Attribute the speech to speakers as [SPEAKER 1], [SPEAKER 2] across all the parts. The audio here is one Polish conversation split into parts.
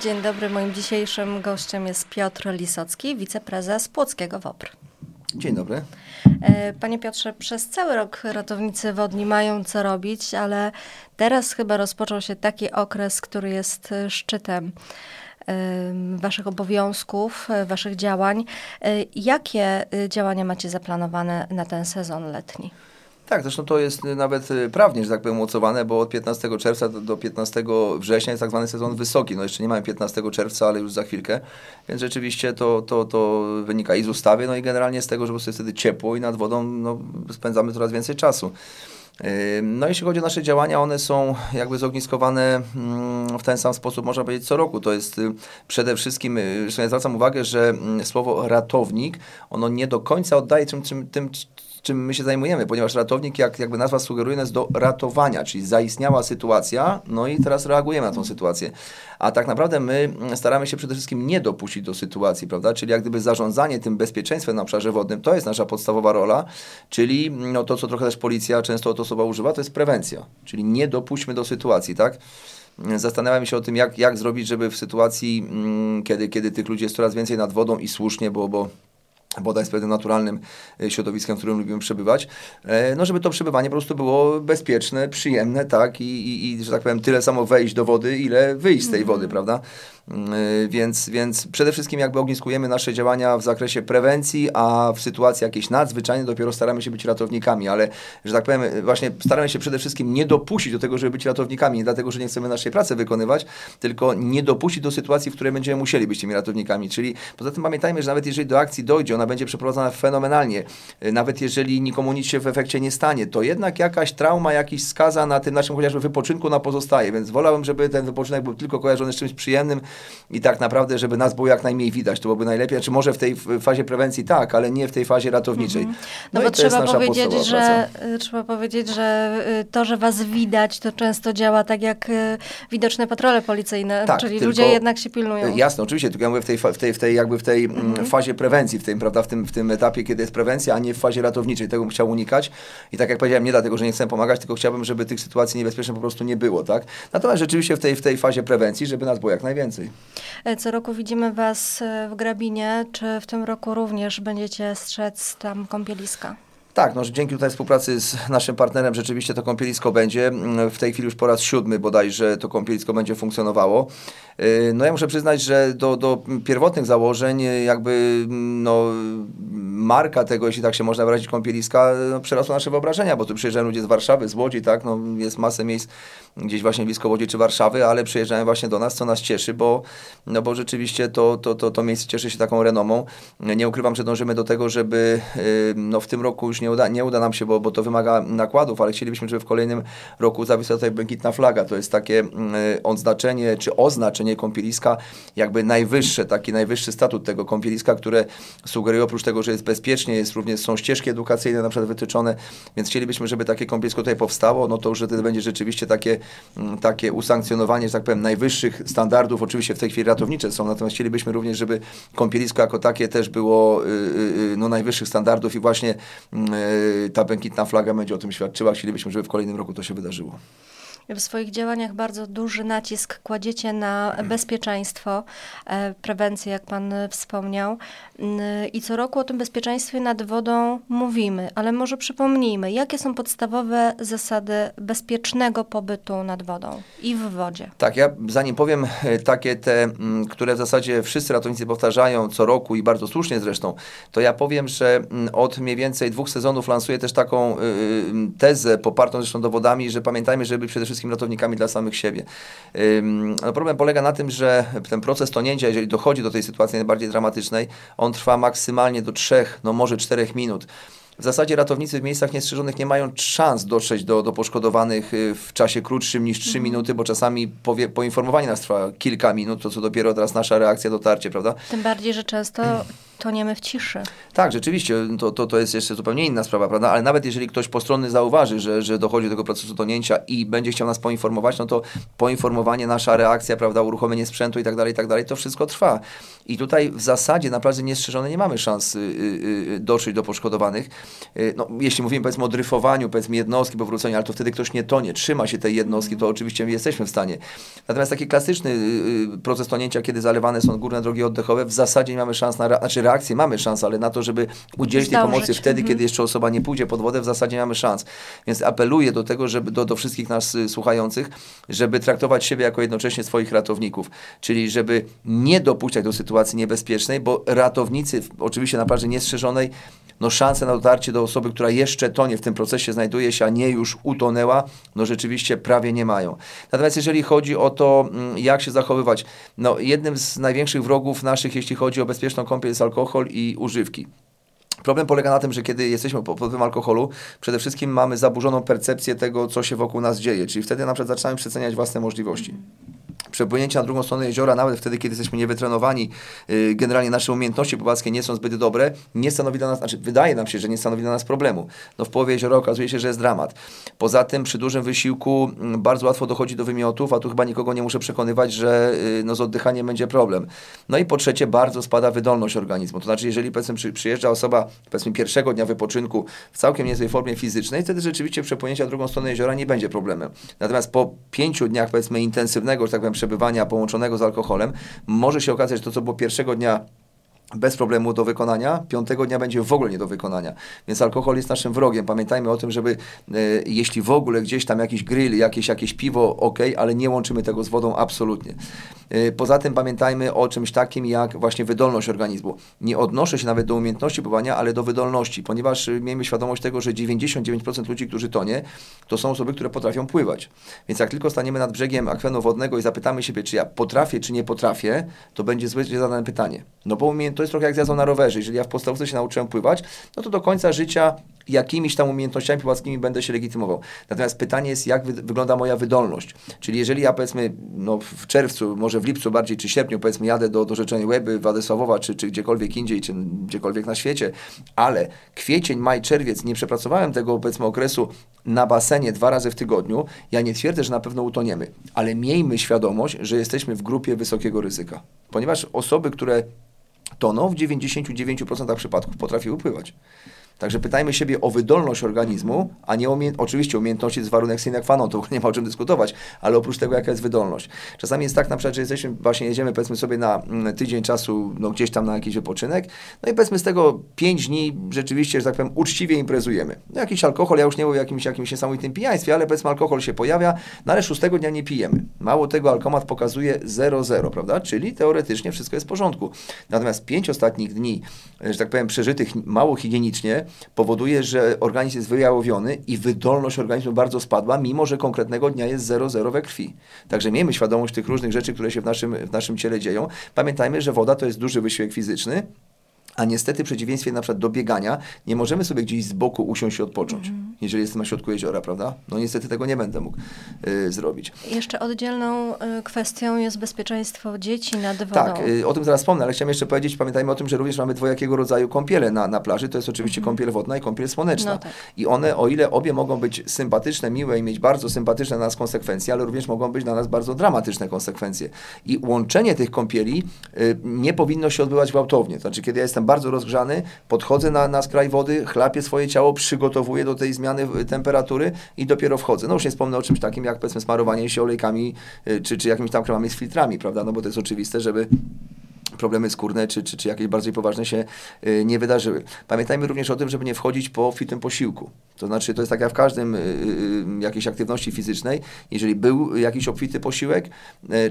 [SPEAKER 1] Dzień dobry, moim dzisiejszym gościem jest Piotr Lisocki, wiceprezes Płockiego WOPR.
[SPEAKER 2] Dzień dobry.
[SPEAKER 1] E, panie Piotrze, przez cały rok ratownicy wodni mają co robić, ale teraz chyba rozpoczął się taki okres, który jest szczytem waszych obowiązków, e, waszych działań. E, jakie działania macie zaplanowane na ten sezon letni?
[SPEAKER 2] Tak, zresztą to jest nawet prawnie, że tak powiem, umocowane, bo od 15 czerwca do, do 15 września jest tak zwany sezon wysoki. No jeszcze nie mamy 15 czerwca, ale już za chwilkę. Więc rzeczywiście to, to, to wynika i z ustawy, no i generalnie z tego, że po prostu jest wtedy ciepło i nad wodą no, spędzamy coraz więcej czasu. No jeśli chodzi o nasze działania, one są jakby zogniskowane mm, w ten sam sposób, można powiedzieć, co roku. To jest y, przede wszystkim, y, zresztą ja zwracam uwagę, że mm, słowo ratownik, ono nie do końca oddaje tym, tym, tym czym my się zajmujemy, ponieważ ratownik, jak jakby nazwa sugeruje, jest do ratowania, czyli zaistniała sytuacja, no i teraz reagujemy na tą sytuację. A tak naprawdę my staramy się przede wszystkim nie dopuścić do sytuacji, prawda? Czyli jak gdyby zarządzanie tym bezpieczeństwem na obszarze wodnym, to jest nasza podstawowa rola, czyli no to, co trochę też policja często to słowa używa, to jest prewencja. Czyli nie dopuśćmy do sytuacji, tak? Zastanawiam się o tym, jak, jak zrobić, żeby w sytuacji, mm, kiedy, kiedy tych ludzi jest coraz więcej nad wodą i słusznie, bo, bo bodaj z pewnym naturalnym e, środowiskiem, w którym lubimy przebywać, e, no żeby to przebywanie po prostu było bezpieczne, przyjemne, tak, i, i, i że tak powiem, tyle samo wejść do wody, ile wyjść z tej wody, mm. prawda? Y, więc, więc przede wszystkim jakby ogniskujemy nasze działania w zakresie prewencji, a w sytuacji jakiejś nadzwyczajnej dopiero staramy się być ratownikami, ale że tak powiem, właśnie staramy się przede wszystkim nie dopuścić do tego, żeby być ratownikami, nie dlatego, że nie chcemy naszej pracy wykonywać, tylko nie dopuścić do sytuacji, w której będziemy musieli być tymi ratownikami. Czyli poza tym pamiętajmy, że nawet jeżeli do akcji dojdzie, ona będzie przeprowadzona fenomenalnie, y, nawet jeżeli nikomu nic się w efekcie nie stanie, to jednak jakaś trauma, jakiś skaza na tym naszym chociażby wypoczynku na pozostaje, więc wolałbym, żeby ten wypoczynek był tylko kojarzony z czymś przyjemnym, i tak naprawdę, żeby nas było jak najmniej widać, to byłoby najlepiej. Czy może w tej fazie prewencji tak, ale nie w tej fazie ratowniczej.
[SPEAKER 1] Mhm. No, no bo trzeba powiedzieć, że y, trzeba powiedzieć, że y, to, że was widać, to często działa tak jak y, widoczne patrole policyjne, tak, czyli ludzie jednak się pilnują.
[SPEAKER 2] Jasne, oczywiście, tylko ja mówię w tej, w tej, w tej jakby w tej mm, mhm. fazie prewencji, w tym, prawda, w tym, w tym etapie, kiedy jest prewencja, a nie w fazie ratowniczej. Tego bym chciał unikać. I tak jak powiedziałem, nie dlatego, że nie chcę pomagać, tylko chciałbym, żeby tych sytuacji niebezpiecznych po prostu nie było, tak? Natomiast rzeczywiście w tej, w tej fazie prewencji, żeby nas było jak najwięcej.
[SPEAKER 1] E, co roku widzimy Was e, w Grabinie. Czy w tym roku również będziecie strzec tam kąpieliska?
[SPEAKER 2] Tak, no, dzięki tutaj współpracy z naszym partnerem rzeczywiście to kąpielisko będzie. W tej chwili już po raz siódmy bodajże to kąpielisko będzie funkcjonowało. Y, no ja muszę przyznać, że do, do pierwotnych założeń jakby no, marka tego, jeśli tak się można wyrazić, kąpieliska no, przerosła nasze wyobrażenia, bo tu przyjeżdżają ludzie z Warszawy, z Łodzi, tak, no, jest masę miejsc gdzieś właśnie blisko Łodzi czy Warszawy, ale przyjeżdżają właśnie do nas, co nas cieszy, bo, no, bo rzeczywiście to, to, to, to miejsce cieszy się taką renomą. Nie ukrywam, że dążymy do tego, żeby y, no, w tym roku już nie uda, nie uda nam się, bo, bo to wymaga nakładów, ale chcielibyśmy, żeby w kolejnym roku zawisła tutaj błękitna flaga. To jest takie y, odznaczenie, czy oznaczenie kąpieliska, jakby najwyższe, taki najwyższy statut tego kąpieliska, które sugeruje oprócz tego, że jest bezpiecznie, jest również, są ścieżki edukacyjne na przykład wytyczone, więc chcielibyśmy, żeby takie kąpielisko tutaj powstało, no to już wtedy będzie rzeczywiście takie, mm, takie usankcjonowanie, że tak powiem, najwyższych standardów, oczywiście w tej chwili ratownicze są, natomiast chcielibyśmy również, żeby kąpielisko jako takie też było y, y, no, najwyższych standardów i właśnie mm, E, ta błękitna flaga będzie o tym świadczyła. Chcielibyśmy, żeby w kolejnym roku to się wydarzyło
[SPEAKER 1] w swoich działaniach bardzo duży nacisk kładziecie na bezpieczeństwo, e, prewencję, jak Pan wspomniał. I co roku o tym bezpieczeństwie nad wodą mówimy, ale może przypomnijmy, jakie są podstawowe zasady bezpiecznego pobytu nad wodą i w wodzie.
[SPEAKER 2] Tak, ja zanim powiem e, takie te, które w zasadzie wszyscy ratownicy powtarzają co roku i bardzo słusznie zresztą, to ja powiem, że od mniej więcej dwóch sezonów lansuję też taką y, tezę popartą zresztą dowodami, że pamiętajmy, żeby przede wszystkim wszystkim ratownikami dla samych siebie. No problem polega na tym, że ten proces tonięcia, jeżeli dochodzi do tej sytuacji najbardziej dramatycznej, on trwa maksymalnie do 3, no może 4 minut. W zasadzie ratownicy w miejscach niestrzeżonych nie mają szans dotrzeć do, do poszkodowanych y, w czasie krótszym niż 3 mhm. minuty, bo czasami powie, poinformowanie nas trwa kilka minut, to co dopiero teraz nasza reakcja, dotarcie, prawda?
[SPEAKER 1] Tym bardziej, że często toniemy w ciszy.
[SPEAKER 2] Tak, rzeczywiście, to, to, to jest jeszcze zupełnie inna sprawa, prawda? Ale nawet jeżeli ktoś postronny zauważy, że, że dochodzi do tego procesu tonięcia i będzie chciał nas poinformować, no to poinformowanie, nasza reakcja, prawda, uruchomienie sprzętu i tak dalej, i tak dalej, to wszystko trwa. I tutaj w zasadzie naprawdę niestrzeżone nie mamy szans y, y, y, dotrzeć do poszkodowanych. Y, no, jeśli mówimy powiedzmy o dryfowaniu, powiedzmy jednostki, powróceniu, ale to wtedy ktoś nie tonie, trzyma się tej jednostki, to oczywiście jesteśmy w stanie. Natomiast taki klasyczny y, y, proces tonięcia, kiedy zalewane są górne drogi oddechowe, w zasadzie nie mamy szans na, re- znaczy reakcję mamy szans, ale na to, żeby udzielić tej pomocy wtedy,
[SPEAKER 1] Mhm.
[SPEAKER 2] kiedy jeszcze osoba nie pójdzie pod wodę, w zasadzie nie mamy szans. Więc apeluję do tego, żeby do, do wszystkich nas słuchających, żeby traktować siebie jako jednocześnie swoich ratowników. Czyli żeby nie dopuszczać do sytuacji niebezpiecznej, bo ratownicy, oczywiście na plaży niestrzeżonej, no szanse na dotarcie do osoby, która jeszcze tonie w tym procesie znajduje się, a nie już utonęła, no rzeczywiście prawie nie mają. Natomiast jeżeli chodzi o to, mm, jak się zachowywać, no jednym z największych wrogów naszych, jeśli chodzi o bezpieczną kąpiel, jest alkohol i używki. Problem polega na tym, że kiedy jesteśmy pod wpływem alkoholu, przede wszystkim mamy zaburzoną percepcję tego, co się wokół nas dzieje, czyli wtedy na przykład zaczynamy przeceniać własne możliwości. Przepłynięcie na drugą stronę jeziora, nawet wtedy, kiedy jesteśmy niewytrenowani, yy, generalnie nasze umiejętności pływackie nie są zbyt dobre, nie stanowi dla nas, znaczy wydaje nam się, że nie stanowi dla nas problemu. No w połowie jeziora okazuje się, że jest dramat. Poza tym przy dużym wysiłku mm, bardzo łatwo dochodzi do wymiotów, a tu chyba nikogo nie muszę przekonywać, że yy, no, z oddychaniem będzie problem. No i po trzecie bardzo spada wydolność organizmu. To znaczy, jeżeli powiedzmy przy, przyjeżdża osoba powiedzmy pierwszego dnia wypoczynku w całkiem niezłej formie fizycznej, wtedy rzeczywiście przepłynięcie na drugą stronę jeziora nie będzie problemem. Natomiast po pięciu dniach powiedzmy intensywnego, że tak powiem, przebywania połączonego z alkoholem, może się okazać, że to, co było pierwszego dnia bez problemu do wykonania, piątego dnia będzie w ogóle nie do wykonania. Więc alkohol jest naszym wrogiem. Pamiętajmy o tym, żeby e, jeśli w ogóle gdzieś tam jakiś grill, jakieś, jakieś piwo, ok, ale nie łączymy tego z wodą absolutnie. E, poza tym pamiętajmy o czymś takim jak właśnie wydolność organizmu. Nie odnoszę się nawet do umiejętności pływania, ale do wydolności, ponieważ e, miejmy świadomość tego, że 99% ludzi, którzy tonie, to są osoby, które potrafią pływać. Więc jak tylko staniemy nad brzegiem akwenu wodnego i zapytamy siebie, czy ja potrafię, czy nie potrafię, to będzie złe zadane pytanie. No bo umie- to jest trochę jak z jazdą na rowerze. Jeżeli ja w podstawce się nauczyłem pływać, no to do końca życia jakimiś tam umiejętnościami pływackimi będę się legitymował. Natomiast pytanie jest, jak wy, wygląda moja wydolność. Czyli jeżeli ja powiedzmy no, w czerwcu, może w lipcu bardziej, czy sierpniu powiedzmy jadę do, do Rzeczenia Łeby, Władysławowa, czy, czy gdziekolwiek indziej, czy gdziekolwiek na świecie, ale kwiecień, maj, czerwiec nie przepracowałem tego powiedzmy okresu na basenie dwa razy w tygodniu, ja nie twierdzę, że na pewno utoniemy, ale miejmy świadomość, że jesteśmy w grupie wysokiego ryzyka. Ponieważ osoby, które toną w 99% przypadków potrafiły pływać. Także pytajmy siebie o wydolność organizmu, a nie o umie- oczywiście umiejętności to jest warunek sine qua non, to nie ma o czym dyskutować, ale oprócz tego jaka jest wydolność. Czasami jest tak na przykład, że jesteśmy, właśnie jedziemy powiedzmy sobie na mm, tydzień czasu no, gdzieś tam na jakiś wypoczynek, no i powiedzmy z tego 5 dni rzeczywiście, że tak powiem, uczciwie imprezujemy. No, jakiś alkohol, ja już nie mówię o jakimś, jakimś niesamowitym pijaństwie, ale powiedzmy alkohol się pojawia, no ale szóstego dnia nie pijemy. Mało tego, alkomat pokazuje 0,0, prawda? Czyli teoretycznie wszystko jest w porządku. Natomiast pięć ostatnich dni, że tak powiem, przeżytych mało higienicznie, powoduje, że organizm jest wyjałowiony i wydolność organizmu bardzo spadła, mimo że konkretnego dnia jest 0,0 we krwi. Także miejmy świadomość tych różnych rzeczy, które się w naszym, w naszym ciele dzieją. Pamiętajmy, że woda to jest duży wysiłek fizyczny, a niestety w przeciwieństwie na przykład do biegania, nie możemy sobie gdzieś z boku usiąść i odpocząć, jeżeli jestem na środku jeziora, prawda? No niestety tego nie będę mógł y, zrobić.
[SPEAKER 1] Jeszcze oddzielną y, kwestią jest bezpieczeństwo dzieci nad wodą.
[SPEAKER 2] Tak, y, o tym zaraz wspomnę, ale chciałem jeszcze powiedzieć, pamiętajmy o tym, że również mamy dwojakiego rodzaju kąpiele na, na plaży. To jest oczywiście kąpiel wodna i kąpiel słoneczna.
[SPEAKER 1] No tak.
[SPEAKER 2] I one, o ile obie mogą być sympatyczne, miłe i mieć bardzo sympatyczne dla nas konsekwencje, ale również mogą być dla nas bardzo dramatyczne konsekwencje. I łączenie tych kąpieli y, nie powinno się odbywać gwałtownie. To znaczy, kiedy ja jestem bardzo rozgrzany, podchodzę na, na skraj wody, chlapię swoje ciało, przygotowuję do tej zmiany y, temperatury i dopiero wchodzę. No już nie wspomnę o czymś takim, jak powiedzmy smarowanie się olejkami, y, czy, czy jakimiś tam kremami z filtrami, prawda? No bo to jest oczywiste, żeby problemy skórne czy, czy, czy jakieś bardziej poważne się y, nie wydarzyły. Pamiętajmy również o tym, żeby nie wchodzić po obfitym posiłku. To znaczy, to jest tak jak w każdym y, y, jakiejś aktywności fizycznej. Jeżeli był jakiś obfity posiłek,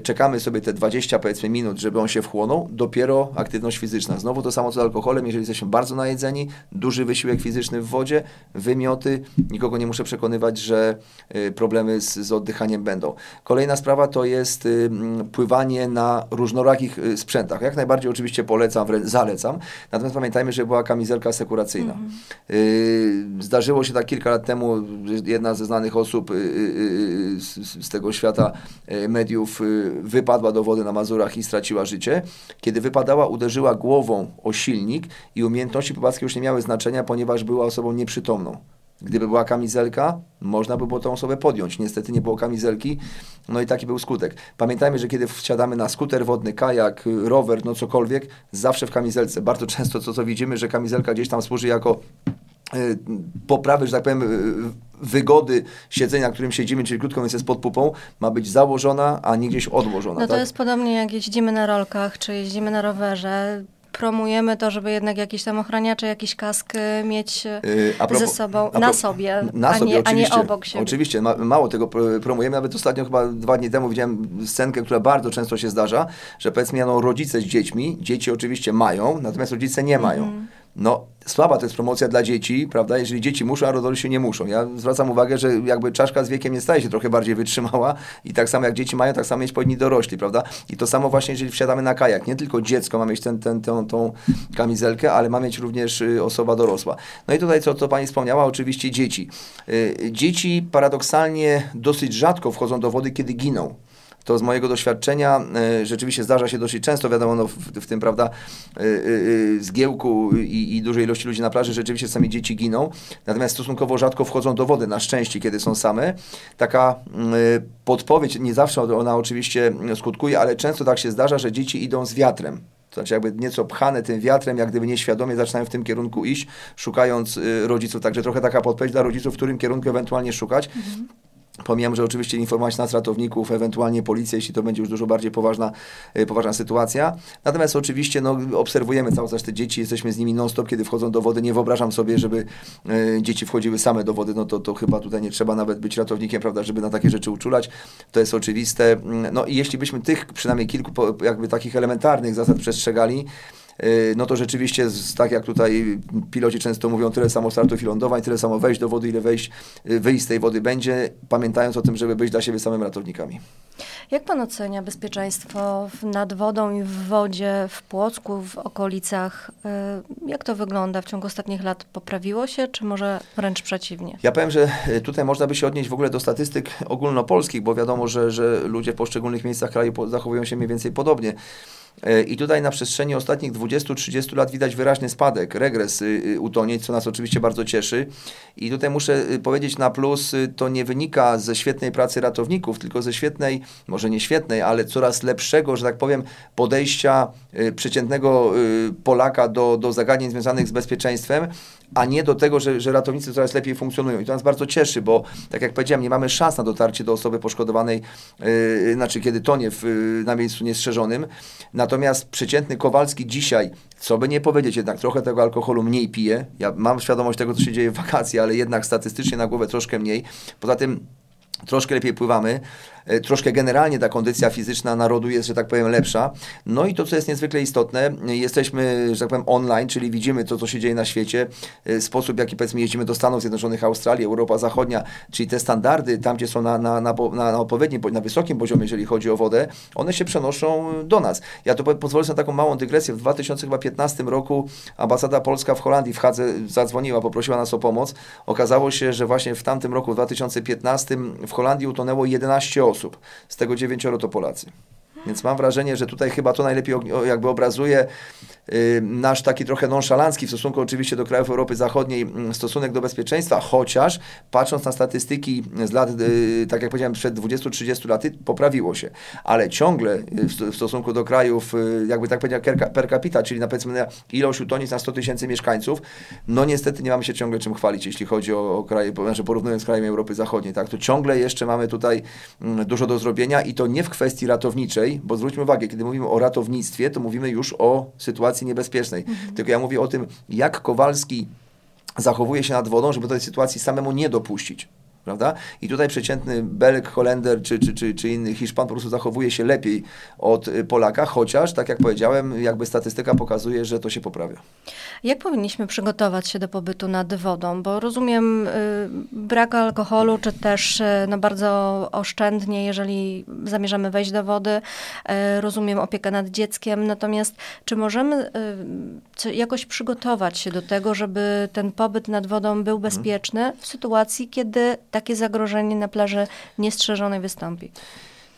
[SPEAKER 2] czekamy sobie te 20 powiedzmy minut, żeby on się wchłonął, dopiero aktywność fizyczna. Znowu to samo co z alkoholem, jeżeli jesteśmy bardzo najedzeni, duży wysiłek fizyczny w wodzie, wymioty, nikogo nie muszę przekonywać, że problemy z, z oddychaniem będą. Kolejna sprawa to jest pływanie na różnorakich sprzętach. Jak najbardziej oczywiście polecam, zalecam. Natomiast pamiętajmy, że była kamizelka sekuracyjna.
[SPEAKER 1] Mhm.
[SPEAKER 2] Y, Zdarzyło się tak kilka lat temu, że jedna ze znanych osób y, y, z, z tego świata mediów wypadła do wody na Mazurach i straciła życie. Kiedy wypadała, uderzyła głową o silnik i umiejętności pływackie już nie miały znaczenia, ponieważ była osobą nieprzytomną. Gdyby była kamizelka, można by było tą osobę podjąć. Niestety nie było kamizelki, no i taki był skutek. Pamiętajmy, że kiedy wsiadamy na skuter wodny, kajak, rower, no cokolwiek, zawsze w kamizelce. Bardzo często to, co widzimy, że kamizelka gdzieś tam służy jako y, poprawy, że tak powiem, y, wygody siedzenia, którym siedzimy, czyli krótko mówiąc jest pod pupą, ma być założona, a nie gdzieś odłożona.
[SPEAKER 1] No to
[SPEAKER 2] tak?
[SPEAKER 1] jest podobnie jak jeździmy na rolkach, czy jeździmy na rowerze. Promujemy to, żeby jednak jakiś tam ochraniacze, jakiś kask y, mieć y,
[SPEAKER 2] a propos-
[SPEAKER 1] ze sobą, na sobie,
[SPEAKER 2] na
[SPEAKER 1] a,
[SPEAKER 2] sobie,
[SPEAKER 1] nie, a nie obok siebie.
[SPEAKER 2] Oczywiście, ma, mało tego pro- promujemy. Nawet ostatnio, chyba dwa dni temu, widziałem scenkę, która bardzo często się zdarza, że powiedzmy, no, rodzice z dziećmi, dzieci oczywiście mają, natomiast rodzice nie mają.
[SPEAKER 1] Mhm.
[SPEAKER 2] No, słaba to jest promocja dla dzieci, prawda? Jeżeli dzieci muszą, a dorośli nie muszą. Ja zwracam uwagę, że jakby czaszka z wiekiem nie staje się trochę bardziej wytrzymała i tak samo jak dzieci mają, tak samo mieć powinni dorośli, prawda? I to samo właśnie, jeżeli wsiadamy na kajak. Nie tylko dziecko ma mieć ten, ten, tą, tą kamizelkę, ale ma mieć również y, osoba dorosła. No i tutaj, co, co Pani wspomniała, oczywiście dzieci. Y, Dzieci paradoksalnie dosyć rzadko wchodzą do wody, kiedy giną. To z mojego doświadczenia y, rzeczywiście zdarza się dosyć często, wiadomo, no, w, w tym, prawda, y, y, zgiełku i, i dużej ilości ludzi na plaży rzeczywiście sami dzieci giną, natomiast stosunkowo rzadko wchodzą do wody, na szczęście, kiedy są same. Taka y, podpowiedź, nie zawsze ona oczywiście skutkuje, ale często tak się zdarza, że dzieci idą z wiatrem. To znaczy jakby nieco pchane tym wiatrem, jak gdyby nieświadomie zaczynają w tym kierunku iść, szukając rodziców. Także trochę taka podpowiedź dla rodziców, w którym kierunku ewentualnie szukać. Pomijam, że oczywiście informować nas ratowników, ewentualnie policję, jeśli to będzie już dużo bardziej poważna, y, poważna sytuacja. Natomiast oczywiście no, obserwujemy cały czas te dzieci, jesteśmy z nimi non-stop, kiedy wchodzą do wody. Nie wyobrażam sobie, żeby y, dzieci wchodziły same do wody, no to, to chyba tutaj nie trzeba nawet być ratownikiem, prawda, żeby na takie rzeczy uczulać. To jest oczywiste. Mm, No i jeśli byśmy tych przynajmniej kilku jakby takich elementarnych zasad przestrzegali, no to rzeczywiście, tak jak tutaj piloci często mówią, tyle samo startów i lądowań, tyle samo wejść do wody, ile wejść, y, wyjść z tej wody będzie, pamiętając o tym, żeby być dla siebie samym ratownikami.
[SPEAKER 1] Jak pan ocenia bezpieczeństwo nad wodą i w wodzie w Płocku, w okolicach? Y, Jak to wygląda? W ciągu ostatnich lat poprawiło się, czy może wręcz przeciwnie?
[SPEAKER 2] Ja powiem, że y, tutaj można by się odnieść w ogóle do statystyk ogólnopolskich, bo wiadomo, że, że ludzie w poszczególnych miejscach kraju zachowują się mniej więcej podobnie. E, I tutaj na przestrzeni ostatnich 20-30 lat widać wyraźny spadek, regres y, y, utonięć, co nas oczywiście bardzo cieszy. I tutaj muszę y, powiedzieć na plus, to nie wynika ze świetnej pracy ratowników, tylko ze świetnej, może nie świetnej, ale coraz lepszego, że tak powiem, podejścia przeciętnego Polaka do, do zagadnień związanych z bezpieczeństwem, a nie do tego, że, że ratownicy coraz lepiej funkcjonują. I to nas bardzo cieszy, bo tak jak powiedziałem, nie mamy szans na dotarcie do osoby poszkodowanej, yy, znaczy kiedy tonie w, yy, na miejscu niestrzeżonym. Natomiast przeciętny Kowalski dzisiaj, co by nie powiedzieć, jednak trochę tego alkoholu mniej pije. Ja mam świadomość tego, co się dzieje w wakacje, ale jednak statystycznie na głowę troszkę mniej. Poza tym troszkę lepiej pływamy, troszkę generalnie ta kondycja fizyczna narodu jest, że tak powiem, lepsza. No i to, co jest niezwykle istotne, jesteśmy, że tak powiem, online, czyli widzimy to, co się dzieje na świecie, e, sposób, w jaki powiedzmy jeździmy do Stanów Zjednoczonych, Australii, Europa Zachodnia, czyli te standardy tam, gdzie są na, na, na, na, na odpowiednim, po- na wysokim poziomie, jeżeli chodzi o wodę, one się przenoszą do nas. Ja tu po- pozwolę sobie na taką małą dygresję. W 2015 roku ambasada polska w Holandii w Hadze zadzwoniła, poprosiła nas o pomoc. Okazało się, że właśnie w tamtym roku, w 2015 w Holandii utonęło 11 osób, z tego 9 to Polacy. Więc mam wrażenie, że tutaj chyba to najlepiej jakby obrazuje y, nasz taki trochę nonszalancki w stosunku oczywiście do krajów Europy Zachodniej mm, stosunek do bezpieczeństwa, chociaż patrząc na statystyki z lat, y, tak jak powiedziałem, przed 20-30 laty, poprawiło się. Ale ciągle y, w, sto- w stosunku do krajów, jakby tak powiedział, per, capita, czyli na powiedzmy ilość utoniec na 100 tysięcy mieszkańców, no niestety nie mamy się ciągle czym chwalić, jeśli chodzi o, kraje, znaczy porównując z krajami Europy Zachodniej, tak, to ciągle jeszcze mamy tutaj mm, dużo do zrobienia i to nie w kwestii ratowniczej, bo zwróćmy uwagę, kiedy mówimy o ratownictwie, to mówimy już o sytuacji niebezpiecznej. Tylko ja mówię o tym, jak Kowalski zachowuje się nad wodą, żeby do tej sytuacji samemu nie dopuścić. Prawda? I tutaj przeciętny Belg, Holender czy, czy, czy, czy inny Hiszpan po prostu zachowuje się lepiej od y, Polaka, chociaż, tak jak powiedziałem, jakby statystyka pokazuje, że to się poprawia.
[SPEAKER 1] Jak powinniśmy przygotować się do pobytu nad wodą? Bo rozumiem y, brak alkoholu, czy też y, no, bardzo oszczędnie, jeżeli zamierzamy wejść do wody. Y, rozumiem opiekę nad dzieckiem. Natomiast czy możemy y, jakoś przygotować się do tego, żeby ten pobyt nad wodą był mhm. bezpieczny w sytuacji, kiedy takie zagrożenie na plaży niestrzeżonej wystąpi?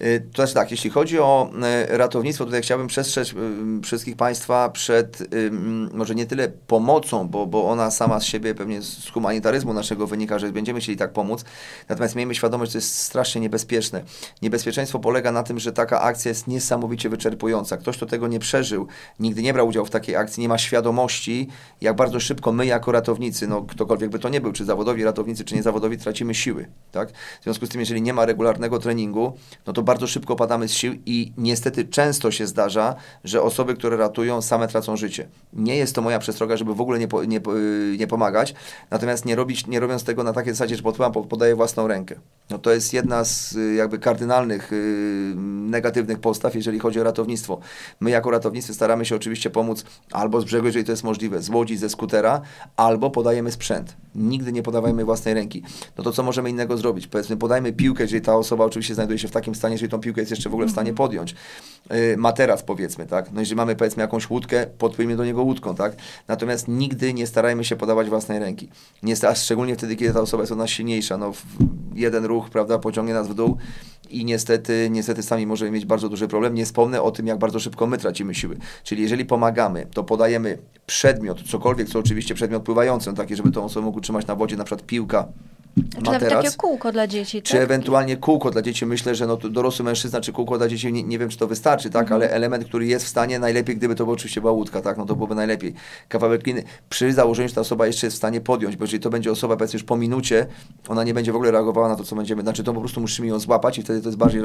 [SPEAKER 2] Y, to znaczy tak, jeśli chodzi o y, ratownictwo, tutaj chciałbym przestrzec y, wszystkich Państwa przed może nie tyle pomocą, bo, bo ona sama z siebie pewnie z humanitaryzmu naszego wynika, że będziemy chcieli tak pomóc, natomiast miejmy świadomość, że to jest strasznie niebezpieczne. Niebezpieczeństwo polega na tym, że taka akcja jest niesamowicie wyczerpująca. Ktoś, kto tego nie przeżył, nigdy nie brał udziału w takiej akcji, nie ma świadomości, jak bardzo szybko my jako ratownicy, no ktokolwiek by to nie był, czy zawodowi ratownicy, czy niezawodowi, tracimy siły. Tak? W związku z tym, jeżeli nie ma regularnego treningu, no to bardzo szybko padamy z sił i niestety często się zdarza, że osoby, które ratują, same tracą życie. Nie jest to moja przestroga, żeby w ogóle nie, po, nie, nie pomagać, natomiast nie, robić, nie robiąc tego na takiej zasadzie, że podpływam, podaję własną rękę. No to jest jedna z jakby kardynalnych yy, negatywnych postaw, jeżeli chodzi o ratownictwo. My jako ratownicy staramy się oczywiście pomóc albo z brzegu, jeżeli to jest możliwe, z łodzi, ze skutera, albo podajemy sprzęt. Nigdy nie podawajmy własnej ręki. No to co możemy innego zrobić? Powiedzmy, podajmy piłkę, jeżeli ta osoba oczywiście znajduje się w takim stanie, jeżeli tą piłkę jest jeszcze w ogóle w stanie mhm. podjąć. Yy, materac powiedzmy, tak? No jeżeli mamy powiedzmy jakąś łódkę, podpłyjmy do niego łódką, tak? Natomiast nigdy nie starajmy się podawać własnej ręki. Nie, a szczególnie wtedy, kiedy ta osoba jest od nas silniejsza. No, jeden ruch, prawda, pociągnie nas w dół i niestety, niestety sami możemy mieć bardzo duży problem. Nie wspomnę o tym, jak bardzo szybko my tracimy siły. Czyli jeżeli pomagamy, to podajemy przedmiot, cokolwiek, co oczywiście przedmiot pływający, taki, żeby tą osobę mógł trzymać na wodzie, na przykład piłka,
[SPEAKER 1] czy materac, takie kółko dla dzieci,
[SPEAKER 2] Czy tak? ewentualnie kółko dla dzieci. Myślę, że no, dorosły mężczyzna czy kółko dla dzieci, nie, nie wiem, czy to wystarczy, tak? Mhm. Ale element, który jest w stanie, najlepiej, gdyby to była oczywiście była łódka, tak? No to byłoby najlepiej. Kawałek gliny, przy założeniu, że ta osoba jeszcze jest w stanie podjąć, bo jeżeli to będzie osoba, powiedzmy już po minucie, ona nie będzie w ogóle reagowała na to, co będziemy, znaczy to po prostu musimy ją złapać i wtedy to jest bardziej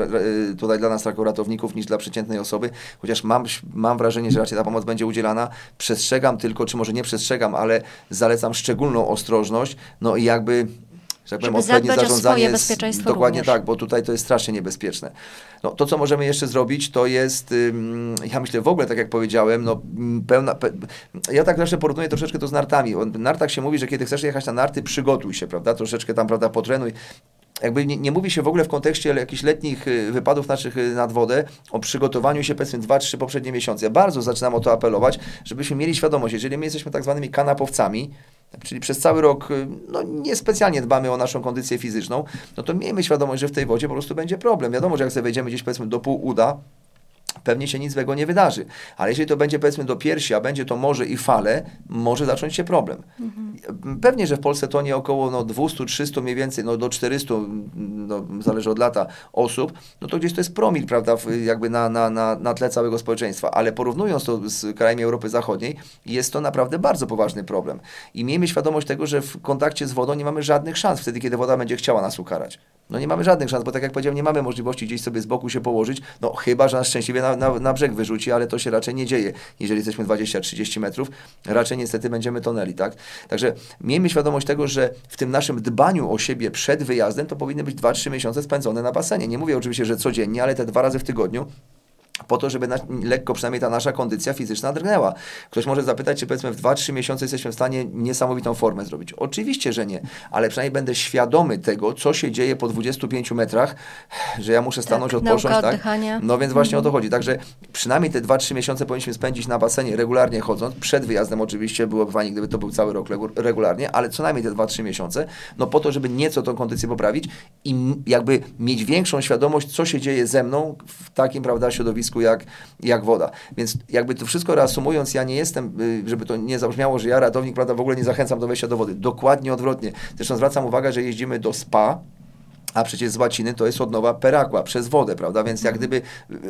[SPEAKER 2] tutaj dla nas jako ratowników niż dla przeciętnej osoby, chociaż mam, mam wrażenie, że raczej ta pomoc będzie udzielana. Przestrzegam tylko, czy może nie przestrzegam, ale zalecam szczególną ostrożność, no i jakby
[SPEAKER 1] że tak powiem, odpowiednie zarządzanie. bezpieczeństwo
[SPEAKER 2] dokładnie
[SPEAKER 1] również.
[SPEAKER 2] tak, bo tutaj to jest strasznie niebezpieczne. No, to, co możemy jeszcze zrobić, to jest, ja myślę w ogóle, tak jak powiedziałem, no, pełna, pe, ja tak zawsze porównuję troszeczkę to z nartami. W nartach się mówi, że kiedy chcesz jechać na narty, przygotuj się, prawda, troszeczkę tam, prawda, potrenuj jakby nie, nie, mówi się w ogóle w kontekście jakichś letnich y, wypadów naszych y, nad wodę o przygotowaniu się powiedzmy 2-3 poprzednie miesiące. Ja bardzo zaczynam o to apelować, żebyśmy mieli świadomość, jeżeli my jesteśmy tak zwanymi kanapowcami, czyli przez cały rok y, no, niespecjalnie dbamy o naszą kondycję fizyczną, no to miejmy świadomość, że w tej wodzie po prostu będzie problem. Wiadomo, że jak sobie wejdziemy gdzieś powiedzmy do pół uda, pewnie się nic złego nie wydarzy. Ale jeżeli to będzie powiedzmy do piersi, a będzie to morze i fale, może zacząć się problem. Mhm. Pewnie, że w Polsce to nie około no, 200-300 mniej więcej, no do 400, no, zależy od lata, osób, no to gdzieś to jest promil, prawda, jakby na, na, na, na tle całego społeczeństwa. Ale porównując to z krajami Europy Zachodniej, jest to naprawdę bardzo poważny problem. I miejmy świadomość tego, że w kontakcie z wodą nie mamy żadnych szans wtedy, kiedy woda będzie chciała nas ukarać. No nie mamy żadnych szans, bo tak jak powiedziałem, nie mamy możliwości gdzieś sobie z boku się położyć, no chyba, że nas szczęśliwie na, na, na brzeg wyrzuci, ale to się raczej nie dzieje. Jeżeli jesteśmy 20-30 metrów, raczej niestety będziemy tonęli, tak? Także miejmy świadomość tego, że w tym naszym dbaniu o siebie przed wyjazdem to powinny być 2-3 miesiące spędzone na basenie. Nie mówię oczywiście, że codziennie, ale te dwa razy w tygodniu po to, żeby na, lekko przynajmniej ta nasza kondycja fizyczna drgnęła. Ktoś może zapytać, czy powiedzmy w 2-3 miesiące jesteśmy w stanie niesamowitą formę zrobić. Oczywiście, że nie, ale przynajmniej będę świadomy tego, co się dzieje po 25 metrach, że ja muszę stanąć, tak, odpocząć. Tak? Oddychania. No więc właśnie mhm. o to chodzi. Także przynajmniej te 2-3 miesiące powinniśmy spędzić na basenie regularnie chodząc. Przed wyjazdem oczywiście byłoby fajnie, gdyby to był cały rok regularnie, ale co najmniej te 2-3 miesiące, no po to, żeby nieco tą kondycję poprawić i jakby mieć większą świadomość, co się dzieje ze mną w takim, prawda, środowisku jak, jak woda. Więc jakby to wszystko reasumując, ja nie jestem, y, żeby to nie zabrzmiało, że ja ratownik, prawda, w ogóle nie zachęcam do wejścia do wody. Dokładnie odwrotnie. Zresztą zwracam uwagę, że jeździmy do spa, a przecież z łaciny to jest odnowa perakła, przez wodę, prawda? Więc jak gdyby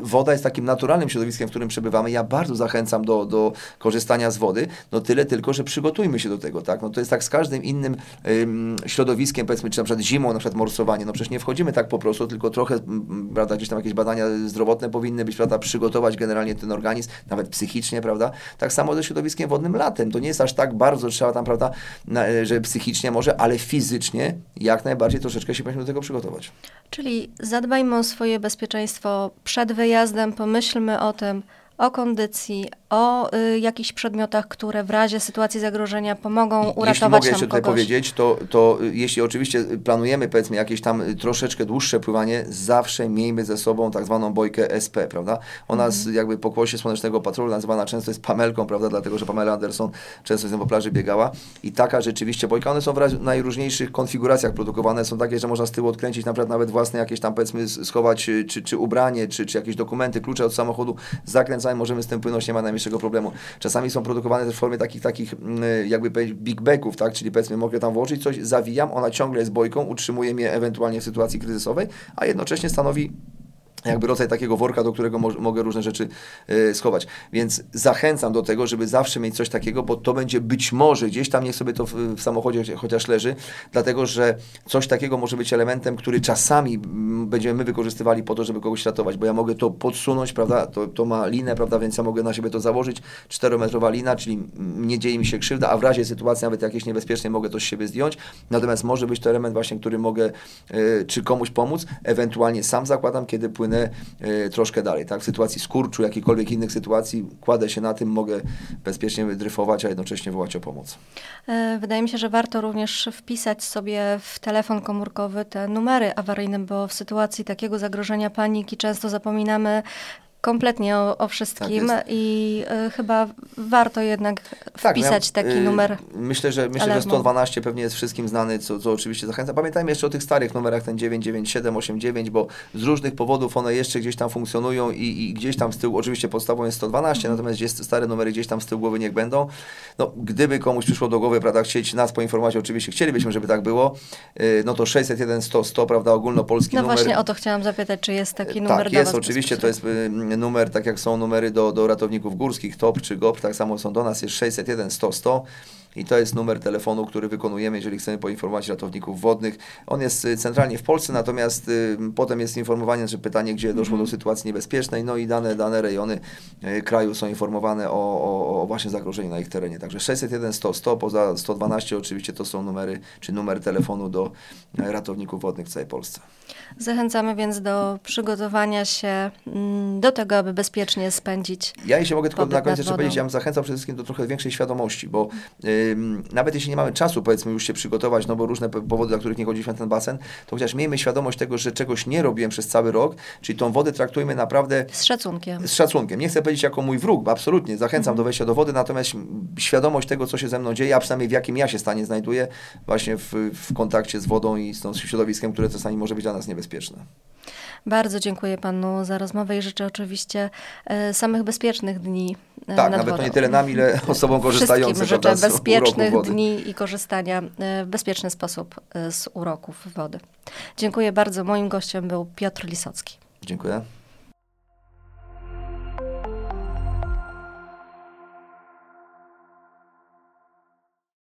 [SPEAKER 2] woda jest takim naturalnym środowiskiem, w którym przebywamy. Ja bardzo zachęcam do, do korzystania z wody, no tyle tylko, że przygotujmy się do tego, tak? No to jest tak z każdym innym ym, środowiskiem, powiedzmy, czy na przykład zimą, na przykład morsowanie, no przecież nie wchodzimy tak po prostu, tylko trochę, m, prawda, gdzieś tam jakieś badania zdrowotne powinny być, prawda, przygotować generalnie ten organizm, nawet psychicznie, prawda? Tak samo ze środowiskiem wodnym latem. To nie jest aż tak bardzo, trzeba tam, prawda, na, że psychicznie może, ale fizycznie jak najbardziej troszeczkę się powinniśmy do tego przygotować.
[SPEAKER 1] Czyli zadbajmy o swoje bezpieczeństwo przed wyjazdem, pomyślmy o tym, o kondycji, o y, jakichś przedmiotach, które w razie sytuacji zagrożenia pomogą uratować
[SPEAKER 2] Jeśli mogę jeszcze tutaj
[SPEAKER 1] kogoś.
[SPEAKER 2] powiedzieć, to, to y, jeśli oczywiście planujemy powiedzmy jakieś tam y, troszeczkę dłuższe pływanie, zawsze miejmy ze sobą tak zwaną bojkę SP, prawda? Ona z jakby pokłosie Słonecznego Patrolu nazywana często jest Pamelką, prawda? Dlatego, że Pamela Anderson często z nią po plaży biegała i taka rzeczywiście bojka, one są w najróżniejszych konfiguracjach produkowane, są takie, że można z tyłu odkręcić naprawdę nawet własne jakieś tam powiedzmy schować y, czy, czy ubranie, czy, czy jakieś dokumenty, klucze od samochodu, zakręcamy, możemy z tym płynąć, nie ma najmniejszego problemu. Czasami są produkowane też w formie takich, takich mm, jakby powiedzieć big bagów, tak, czyli powiedzmy mogę tam włożyć coś, zawijam, ona ciągle jest bojką, utrzymuje mnie ewentualnie w sytuacji kryzysowej, a jednocześnie stanowi jakby rodzaj takiego worka, do którego mo- mogę różne rzeczy e, schować. Więc zachęcam do tego, żeby zawsze mieć coś takiego, bo to będzie być może gdzieś tam, niech sobie to w, w samochodzie chociaż- leży, dlatego że coś takiego może być elementem, który czasami mm, będziemy my wykorzystywali po to, żeby kogoś ratować, bo ja mogę to podsunąć, prawda, to, to ma linę, prawda, więc ja mogę na siebie to założyć, 4-metrowa lina, czyli nie dzieje mi się krzywda, a w razie sytuacji nawet jakiejś niebezpiecznej mogę to z siebie zdjąć, natomiast może być to element właśnie, który mogę e, czy komuś pomóc, ewentualnie sam zakładam, kiedy płynę e, troszkę dalej, tak, w sytuacji skurczu, jakichkolwiek innych sytuacji, kładę się na tym, mogę bezpiecznie dryfować, a jednocześnie wołać o pomoc.
[SPEAKER 1] E, Wydaje mi się, że warto również wpisać sobie w telefon komórkowy te numery awaryjne, bo w sytuacji takiego zagrożenia paniki często zapominamy kompletnie o, o wszystkim
[SPEAKER 2] Tak
[SPEAKER 1] i e, chyba warto jednak
[SPEAKER 2] Tak,
[SPEAKER 1] wpisać
[SPEAKER 2] ja,
[SPEAKER 1] taki
[SPEAKER 2] y,
[SPEAKER 1] numer.
[SPEAKER 2] Myślę, że, myślę, że
[SPEAKER 1] alarmu.
[SPEAKER 2] 112 pewnie jest wszystkim znany, co, co oczywiście zachęca. Pamiętajmy jeszcze o tych starych numerach, ten 997, 89, bo z różnych powodów one jeszcze gdzieś tam funkcjonują i, i gdzieś tam z tyłu, oczywiście podstawą jest 112,
[SPEAKER 1] Mhm.
[SPEAKER 2] natomiast gdzieś stare numery gdzieś tam z tyłu głowy niech będą. No, gdyby komuś przyszło do głowy, prawda, chcieć nas poinformować, oczywiście chcielibyśmy, żeby tak było, y, no to 601 100 100, prawda, ogólnopolski
[SPEAKER 1] No
[SPEAKER 2] numer.
[SPEAKER 1] właśnie o to chciałam zapytać, czy jest taki numer
[SPEAKER 2] Tak, jest oczywiście, to jest y, numer, tak jak są numery do, do ratowników górskich, TOP czy GOP, tak samo są do nas, jest 601 100 100 i to jest numer telefonu, który wykonujemy, jeżeli chcemy poinformować ratowników wodnych. On jest y, centralnie w Polsce, natomiast y, potem jest informowanie, że pytanie, gdzie doszło do sytuacji niebezpiecznej, no i dane, dane rejony y, kraju są informowane o, o, o właśnie zagrożeniu na ich terenie. Także 601 100 100, poza 112 oczywiście to są numery, czy numer telefonu do ratowników wodnych w całej Polsce.
[SPEAKER 1] Zachęcamy więc do przygotowania się mm, do tego, aby bezpiecznie spędzić.
[SPEAKER 2] Ja jeśli mogę tylko na koniec jeszcze powiedzieć, ja bym zachęcał przede wszystkim do trochę większej świadomości, bo nawet jeśli nie mamy czasu, powiedzmy, już się przygotować, no bo różne powody, dla których nie chodziliśmy na ten basen, to chociaż miejmy świadomość tego, że czegoś nie robiłem przez cały rok, czyli tą wodę traktujmy naprawdę
[SPEAKER 1] Z szacunkiem.
[SPEAKER 2] z szacunkiem. Nie chcę powiedzieć jako mój wróg, bo absolutnie zachęcam
[SPEAKER 1] Mhm.
[SPEAKER 2] do wejścia do wody, natomiast świadomość tego, co się ze mną dzieje, a przynajmniej w jakim ja się stanie znajduję, właśnie w, w kontakcie z wodą i z tą środowiskiem, które czasami może być dla nas niebezpieczne.
[SPEAKER 1] Bardzo dziękuję panu za rozmowę i życzę oczywiście e, samych bezpiecznych dni e,
[SPEAKER 2] Tak,
[SPEAKER 1] nad
[SPEAKER 2] nawet
[SPEAKER 1] wodą.
[SPEAKER 2] nie tyle nam, ile osobom korzystającym
[SPEAKER 1] Wszystkim życzę bezpiecznych dni i korzystania e, w bezpieczny sposób z uroków wody. Dziękuję bardzo. Moim gościem był Piotr Lisocki.
[SPEAKER 2] Dziękuję.